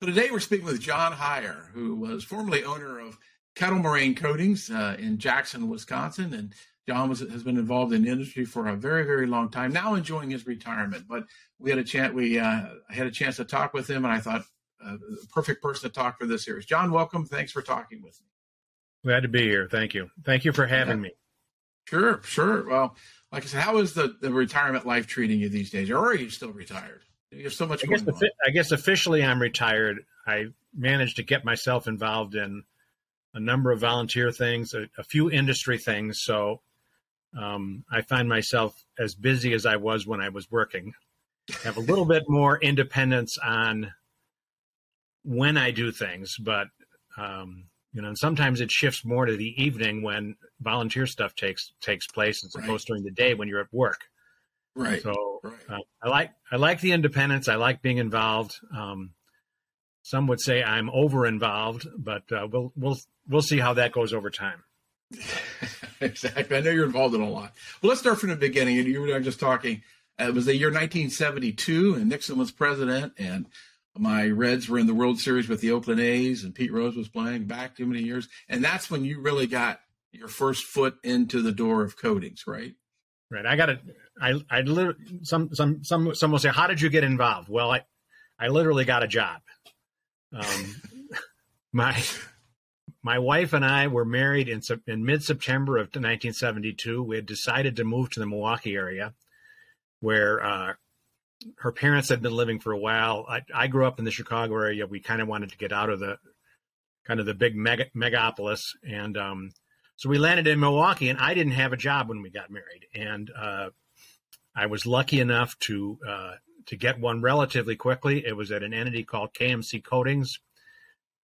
So today we're speaking with John Heyer, who was formerly owner of Kettle Moraine Coatings uh, in Jackson, Wisconsin, and John was, has been involved in the industry for a very, very long time. Now enjoying his retirement, but we had a chance. We uh, had a chance to talk with him, and I thought uh, perfect person to talk for this series. John, welcome. Thanks for talking with me. Glad to be here. Thank you. Thank you for having yeah. me. Sure, sure. Well, like I said, how is the, the retirement life treating you these days, or are you still retired? You have so much. I guess, I guess officially I'm retired. I managed to get myself involved in a number of volunteer things, a, a few industry things. So um, I find myself as busy as I was when I was working. Have a little bit more independence on when I do things, but um, you know, and sometimes it shifts more to the evening when volunteer stuff takes takes place as opposed during the day when you're at work. Right. So right. Uh, I like I like the independence. I like being involved. Um, some would say I'm over involved, but uh, we'll we'll we'll see how that goes over time. exactly. I know you're involved in a lot. Well, let's start from the beginning. And you were just talking. Uh, it was the year 1972, and Nixon was president, and my Reds were in the World Series with the Oakland A's, and Pete Rose was playing back too many years. And that's when you really got your first foot into the door of coatings, right? Right. I got it. I, I literally, some, some, some, some will say, how did you get involved? Well, I, I literally got a job. Um, my, my wife and I were married in, in mid September of 1972. We had decided to move to the Milwaukee area where, uh, her parents had been living for a while. I, I grew up in the Chicago area. We kind of wanted to get out of the kind of the big mega, megapolis. And, um, so we landed in Milwaukee, and I didn't have a job when we got married, and uh, I was lucky enough to uh, to get one relatively quickly. It was at an entity called KMC Coatings,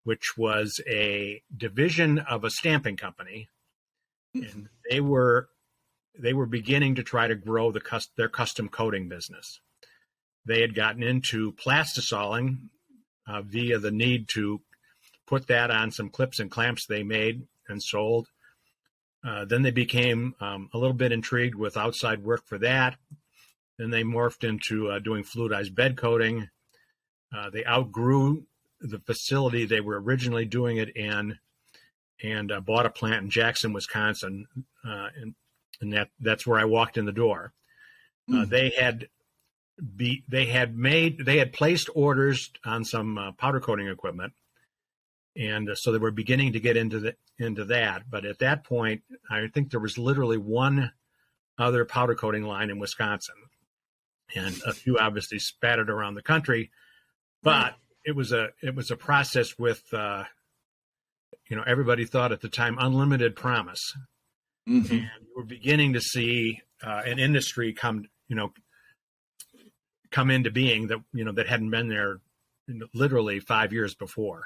which was a division of a stamping company, and they were they were beginning to try to grow the their custom coating business. They had gotten into plastisoling uh, via the need to put that on some clips and clamps they made and sold uh, then they became um, a little bit intrigued with outside work for that. Then they morphed into uh, doing fluidized bed coating. Uh, they outgrew the facility they were originally doing it in, and uh, bought a plant in Jackson, Wisconsin, uh, and, and that that's where I walked in the door. Mm. They had be they had made they had placed orders on some powder coating equipment and uh, so they were beginning to get into the into that. But at that point, I think there was literally one other powder coating line in Wisconsin, and a few obviously spattered around the country. But it was a it was a process with, uh, you know, everybody thought at the time unlimited promise, mm-hmm. and we're beginning to see uh, an industry come, you know, come into being that you know that hadn't been there literally five years before.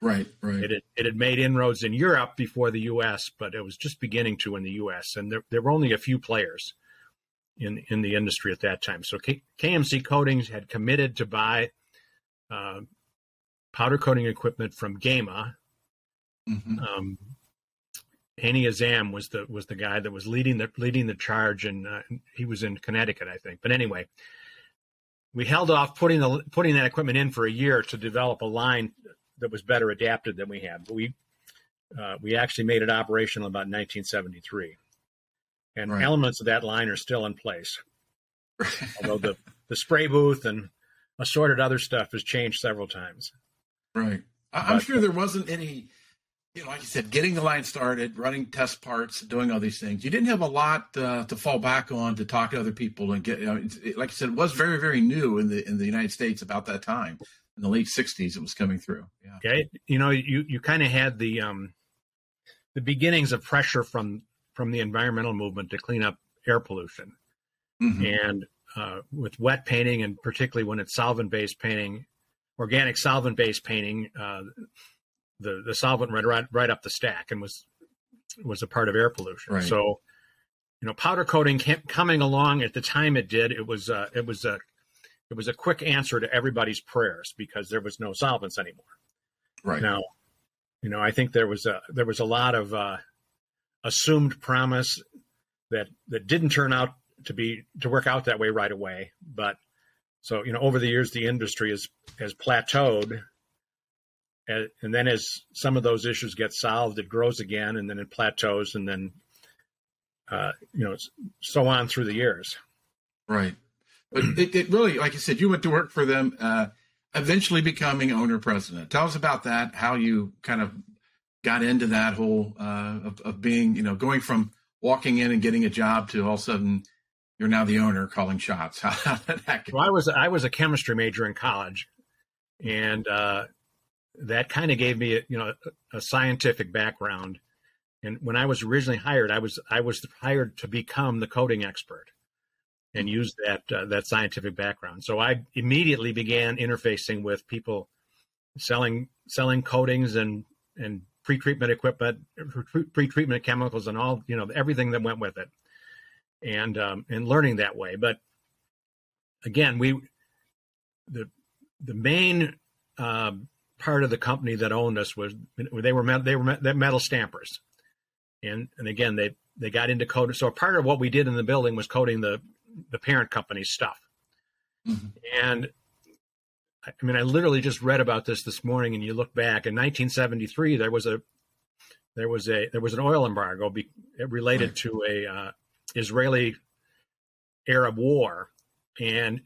Right, right. It had, it had made inroads in Europe before the U.S., but it was just beginning to in the U.S. And there, there were only a few players in in the industry at that time. So K- KMC Coatings had committed to buy uh, powder coating equipment from Gema. Mm-hmm. Um, Haney Azam was the was the guy that was leading the leading the charge, and uh, he was in Connecticut, I think. But anyway, we held off putting the putting that equipment in for a year to develop a line that was better adapted than we had. But we uh, we actually made it operational about 1973, and right. elements of that line are still in place. Although the the spray booth and assorted other stuff has changed several times. Right. I'm but, sure there wasn't any, you know, like you said, getting the line started, running test parts, doing all these things. You didn't have a lot uh, to fall back on to talk to other people and get. You know, it, like I said, it was very, very new in the in the United States about that time in the late '60s. It was coming through. Yeah. Okay, you know, you you kind of had the um, the beginnings of pressure from from the environmental movement to clean up air pollution, mm-hmm. and uh, with wet painting, and particularly when it's solvent based painting, organic solvent based painting, uh, the the solvent went right right up the stack and was was a part of air pollution. Right. So, you know, powder coating coming along at the time it did, it was uh, it was a it was a quick answer to everybody's prayers because there was no solvents anymore. Right now, you know, I think there was a there was a lot of uh, assumed promise that that didn't turn out to be to work out that way right away. But so you know, over the years, the industry has has plateaued, and then as some of those issues get solved, it grows again, and then it plateaus, and then uh, you know it's so on through the years. Right, but it, it really, like you said, you went to work for them, uh, eventually becoming owner president. Tell us about that. How you kind of got into that whole uh, of, of being, you know, going from walking in and getting a job to all of a sudden you're now the owner calling shots. How, did that go? Well, I was I was a chemistry major in college, and uh, that kind of gave me a, you know a, scientific background. And when I was originally hired, I was I was hired to become the coating expert and use that uh, that scientific background. So I immediately began interfacing with people selling selling coatings and and pre-treatment equipment, pre-treatment chemicals, and all you know everything that went with it, and um, and learning that way. But again, we the the main uh, part of the company that owned us was they were they were metal stampers, and and again they they got into coating. So part of what we did in the building was coating the the parent company's stuff, mm-hmm. and I mean, I literally just read about this this morning, and you look back in 1973, there was a there was a there was an oil embargo be, related to a uh, Israeli Arab war, and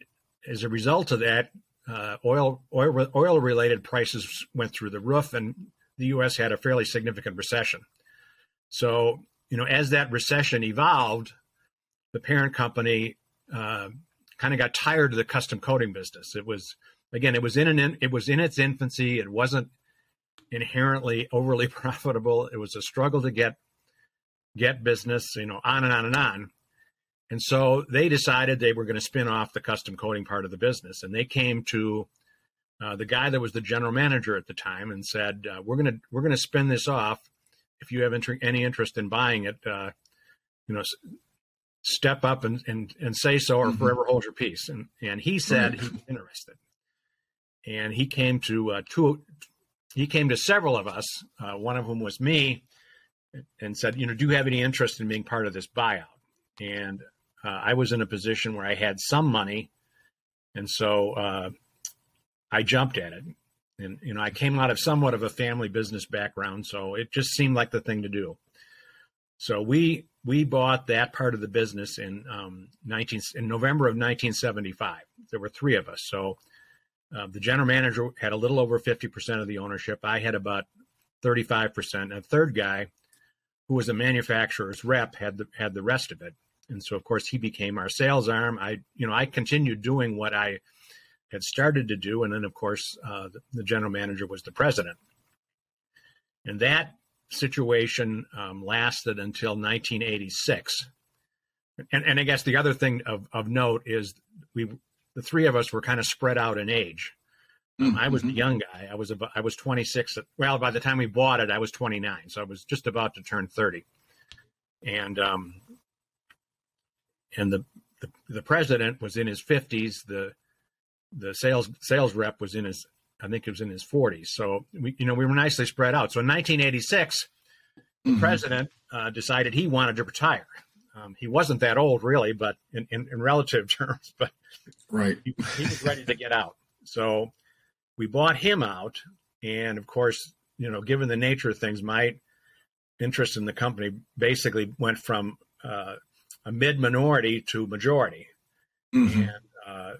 as a result of that, uh, oil oil oil related prices went through the roof, and the U.S. had a fairly significant recession. So, you know, as that recession evolved, the parent company uh, kind of got tired of the custom coating business. It was again, it was in an it was in its infancy. It wasn't inherently overly profitable. It was a struggle to get get business, you know, on and on and on. And so they decided they were going to spin off the custom coating part of the business, and they came to uh, the guy that was the general manager at the time and said, uh, "We're going to we're going to spin this off. If you have inter- any interest in buying it, uh, you know, step up and, and and say so, or mm-hmm. forever hold your peace." And and he said he was interested and he came to uh, two. He came to several of us. Uh, one of whom was me, and said, "You know, do you have any interest in being part of this buyout?" And uh, I was in a position where I had some money, and so uh, I jumped at it. And you know, I came out of somewhat of a family business background, so it just seemed like the thing to do. So we we bought that part of the business in um, 19 in November of 1975. There were three of us, so uh, the general manager had a little over 50% of the ownership. I had about 35%. a third guy, who was a manufacturer's rep, had the had the rest of it. And so, of course, he became our sales arm. I, you know, I continued doing what I had started to do, and then, of course, uh, the, the, general manager was the president. And that situation um, lasted until 1986. And, and I guess the other thing of, of note is we the three of us were kind of spread out in age. Um, mm-hmm. I was the young guy. I was about, I was 26. Well, by the time we bought it, I was 29, so I was just about to turn 30. And um, and the, the the president was in his 50s. The the sales sales rep was in his I think it was in his 40s. So we you know we were nicely spread out. So in 1986, the mm-hmm. president uh, decided he wanted to retire. Um, he wasn't that old, really, but in, in, in relative terms, but right, he, he, was ready to get out. So we bought him out, and of course, you know, given the nature of things, my interest in the company basically went from uh, a mid minority to majority, mm-hmm. and uh,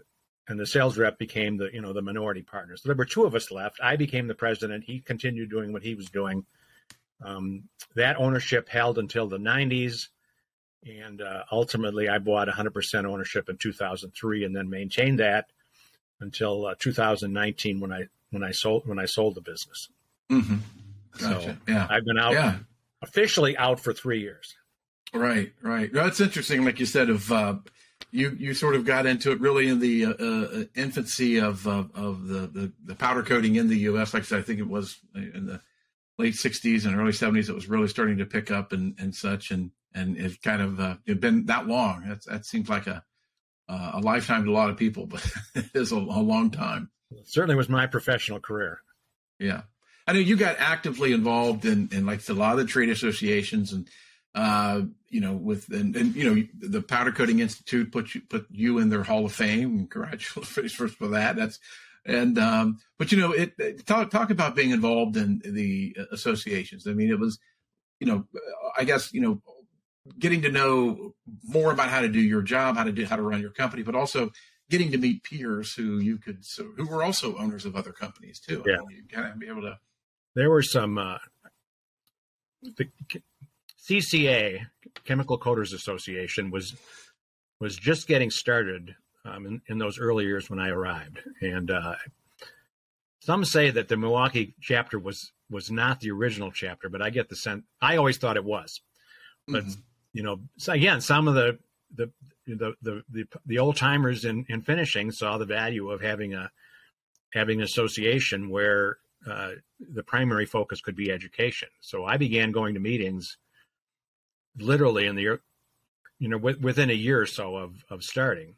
and the sales rep became the you know the minority partner. So there were two of us left. I became the president. He continued doing what he was doing. Um, that ownership held until the 90s and uh, ultimately I bought 100% ownership in 2003 and then maintained that until uh, 2019 when I when I sold when I sold the business. Mm-hmm. Gotcha. So yeah. I've been out yeah. officially out for three years. Right, right. That's interesting. Like you said, of uh, you you sort of got into it really in the uh, uh, infancy of of the, the, the powder coating in the U.S. Like I said, I think it was in the late 60s and early 70s. It was really starting to pick up and and such. And and it's kind of uh, it's been that long. That's, that seems like a uh, a lifetime to a lot of people, but it is a, a long time. It certainly was my professional career. Yeah, I know you got actively involved in, in like a lot of the trade associations and uh, you know, with and, and, you know the Powder Coating Institute put you put you in their Hall of Fame. Congratulations first for that. That's and um, but you know, it, it, talk talk about being involved in the associations. I mean, it was, you know, I guess you know, getting to know more about how to do your job, how to do how to run your company, but also getting to meet peers who you could so who were also owners of other companies too. Yeah, I mean, you kind of be able to. There were some. Uh, the CCA Chemical Coaters Association was was just getting started um, in, in, those early years when I arrived, and uh, some say that the Milwaukee chapter was was not the original chapter, but I get the sense I always thought it was. But mm-hmm. You know, so again, some of the the the the the, the old timers in, in finishing saw the value of having a having an association where uh, the primary focus could be education. So I began going to meetings literally in the you know within a year or so of of starting.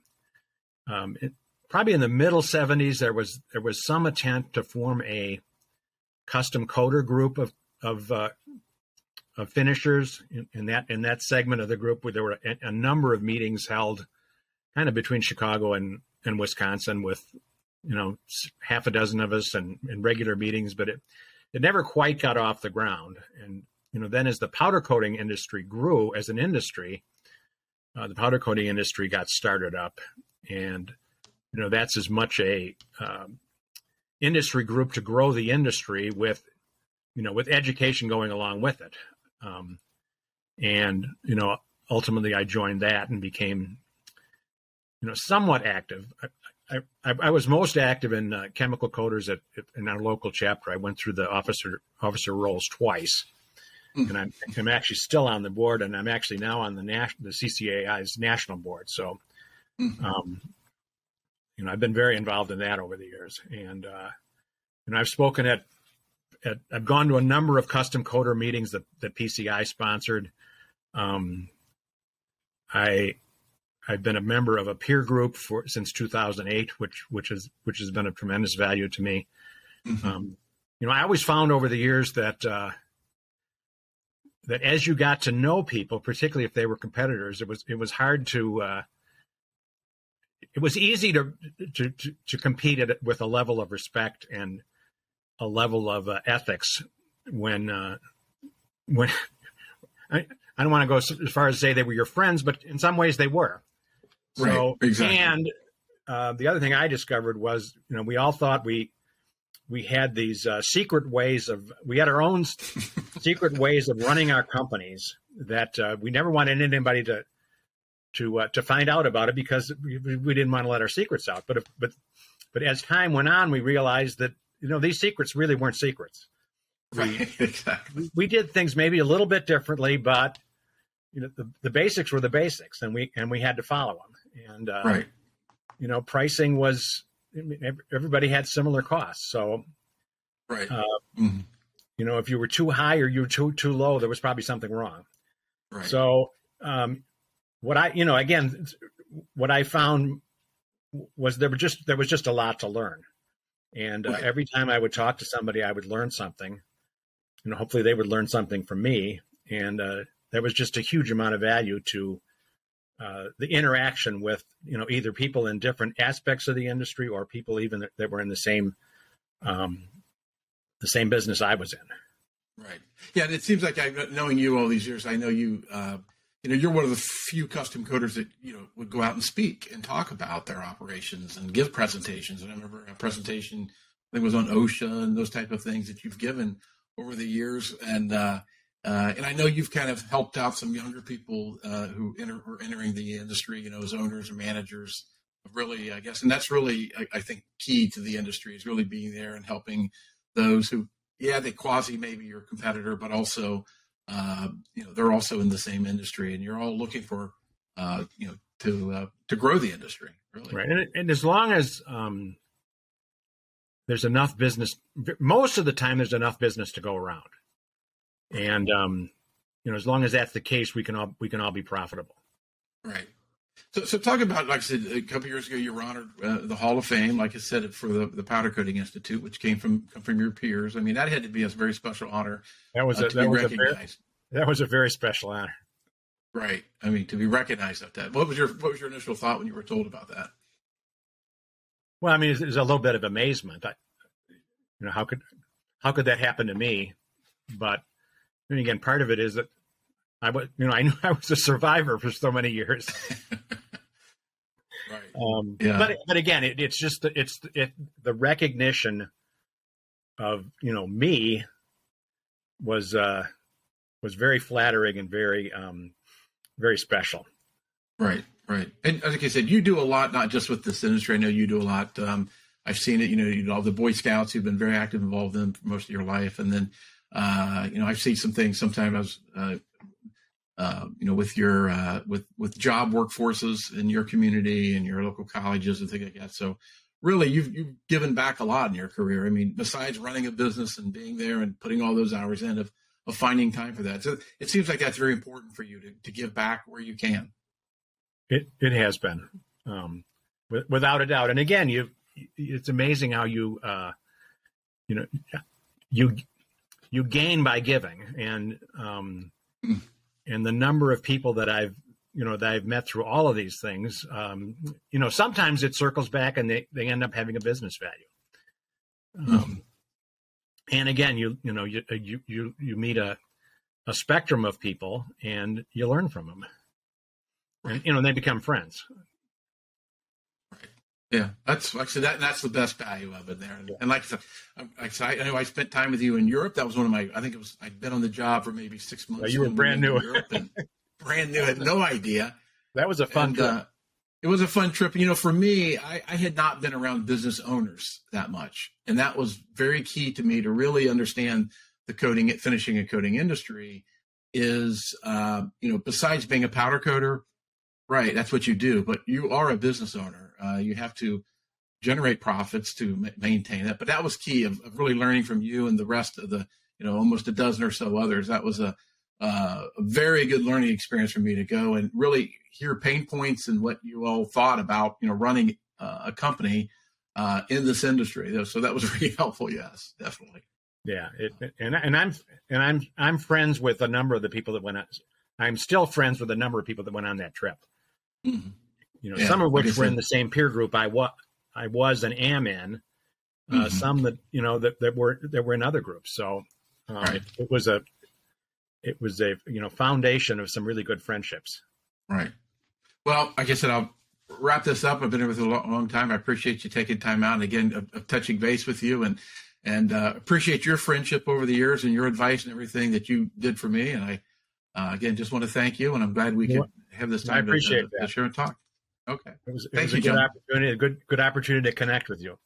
Um, it, probably in the middle 70s there was there was some attempt to form a custom coater group of of uh, of finishers in, in, that in that segment of the group where there were a, a, number of meetings held kind of between Chicago and and Wisconsin with you know half a dozen of us and, and regular meetings but it it never quite got off the ground. And you know then as the powder coating industry grew as an industry uh, the powder coating industry got started up. And you know that's as much a um, industry group to grow the industry with you know with education going along with it um, and you know ultimately i joined that and became you know somewhat active. I, I, I was most active in uh, chemical coaters at, in our local chapter. I went through the officer officer roles twice. Mm. and I'm, I'm actually still on the board and i'm actually now on the national the ccai's national board. So mm. um, you know, I've been very involved in that over the years, and uh, and I've spoken at, at I've gone to a number of custom coater meetings that that PCI sponsored. Um, I I've been a member of a peer group for since 2008, which which is which has been a tremendous value to me. Mm-hmm. Um, you know, I always found over the years that uh, that as you got to know people, particularly if they were competitors, it was it was hard to uh, it was easy to to to, to compete at, with a level of respect and a level of uh, ethics when uh, when I, I don't want to go as far as say they were your friends, but in some ways they were. So right, exactly. and uh, the other thing I discovered was you know we all thought we we had these uh, secret ways of we had our own secret ways of running our companies that uh, we never wanted anybody to to uh, to find out about it because we, we, didn't want to let our secrets out. But if, but but as time went on, we realized that you know these secrets really weren't secrets. We, right, exactly. We did things maybe a little bit differently, but you know the, the basics were the basics, and we and we had to follow them. And uh, right, you know, pricing was everybody had similar costs, so right. Uh, mm-hmm. You know, if you were too high or you were too too low, there was probably something wrong. Right. So um, what I, you know, again, what I found was there were just there was just a lot to learn, and uh, every time I would talk to somebody, I would learn something, and hopefully they would learn something from me, and uh, there was just a huge amount of value to uh, the interaction with you know either people in different aspects of the industry or people even that, that were in the same um, the same business I was in. Right. Yeah, and it seems like I, knowing you all these years, I know you uh, you know, you're one of the few custom coaters that, you know, would go out and speak and talk about their operations and give presentations. And I remember a presentation I think was on OSHA and those type of things that you've given over the years. And, uh, uh, and I know you've kind of helped out some younger people uh, who enter, are entering the industry, you know, as owners or managers. Really, I guess, and that's really, I, I think, key to the industry is really being there and helping those who, yeah, they quasi maybe your competitor, but also uh, you know they're also in the same industry, and you're all looking for uh, you know to uh, to grow the industry. Really, right? And, and as long as um, there's enough business, most of the time there's enough business to go around, and um, you know as long as that's the case, we can all we can all be profitable. So, so talk about, like I said, a couple years ago, you were honored uh, the Hall of Fame, like I said, for the, the Powder Coating Institute, which came from from your peers. I mean, that had to be a very special honor. That was uh, a, that was a very, that was a very special honor. Right. I mean, to be recognized at that. What was your what was your initial thought when you were told about that? Well, I mean, there's a little bit of amazement. I, you know, how could how could that happen to me? But then again, part of it is that I was, you know, I knew I was a survivor for so many years. right. Um, yeah. But but again, it, it's just it's it, the recognition of you know me was uh, was very flattering and very um, very special. Right, right. And like I said, you do a lot, not just with this industry. I know you do a lot. Um, I've seen it. You know, you know, the Boy Scouts who've been very active, involved in most of your life, and then uh, you know, I've seen some things. Sometimes, uh, uh, you know, with your uh, with with job workforces in your community and your local colleges and things like that. So, really, you've you've given back a lot in your career. I mean, besides running a business and being there and putting all those hours in of of finding time for that. So, it seems like that's very important for you to to give back where you can. It it has been, um, without a doubt. And again, you it's amazing how you uh, you know you you gain by giving, and um, mm. And the number of people that I've you know that I've met through all of these things, um, you know, sometimes it circles back and they they end up having a business value. Mm. Um, and again, you you know you you you you meet a a spectrum of people and you learn from them and you know they become friends. Yeah, that's actually that, that's the best value of it there. Yeah. And like I said, I, said, I know I spent time with you in Europe. That was one of my. I think it was I'd been on the job for maybe six months. Yeah, you were brand new. Europe and brand new. Had no idea. That was a fun and, trip. Uh, it was a fun trip. You know, for me, I, I, had not been around business owners that much, and that was very key to me to really understand the coating, finishing, and coating industry. Is uh, you know, besides being a powder coater, Right, that's what you do. But you are a business owner. Uh, you have to generate profits to ma- maintain it. But that was key of, of, really learning from you and the rest of the, you know, almost a dozen or so others. That was a, uh, a very good learning experience for me to go and really hear pain points and what you all thought about, you know, running uh, a company uh, in this industry. So that was really helpful. Yes, definitely. Yeah, it, and and I'm and I'm I'm friends with a number of the people that went. I'm still friends with a number of people that went on that trip. Mm-hmm. You know, yeah, some of which were in the same peer group I was I was and am in. Uh, mm-hmm. Some that you know that, that were that were in other groups. So um, right. it, it, was a it was a you know foundation of some really good friendships. Right. Well, like I said, I'll wrap this up. I've been here with a long, long time. I appreciate you taking time out and again of, of touching base with you and and uh, appreciate your friendship over the years and your advice and everything that you did for me. And I uh, again just want to thank you. And I'm glad we could have this time I appreciate to, to, to share and talk. Okay. It was, it Thank was you, a good John. opportunity, a good good opportunity to connect with you.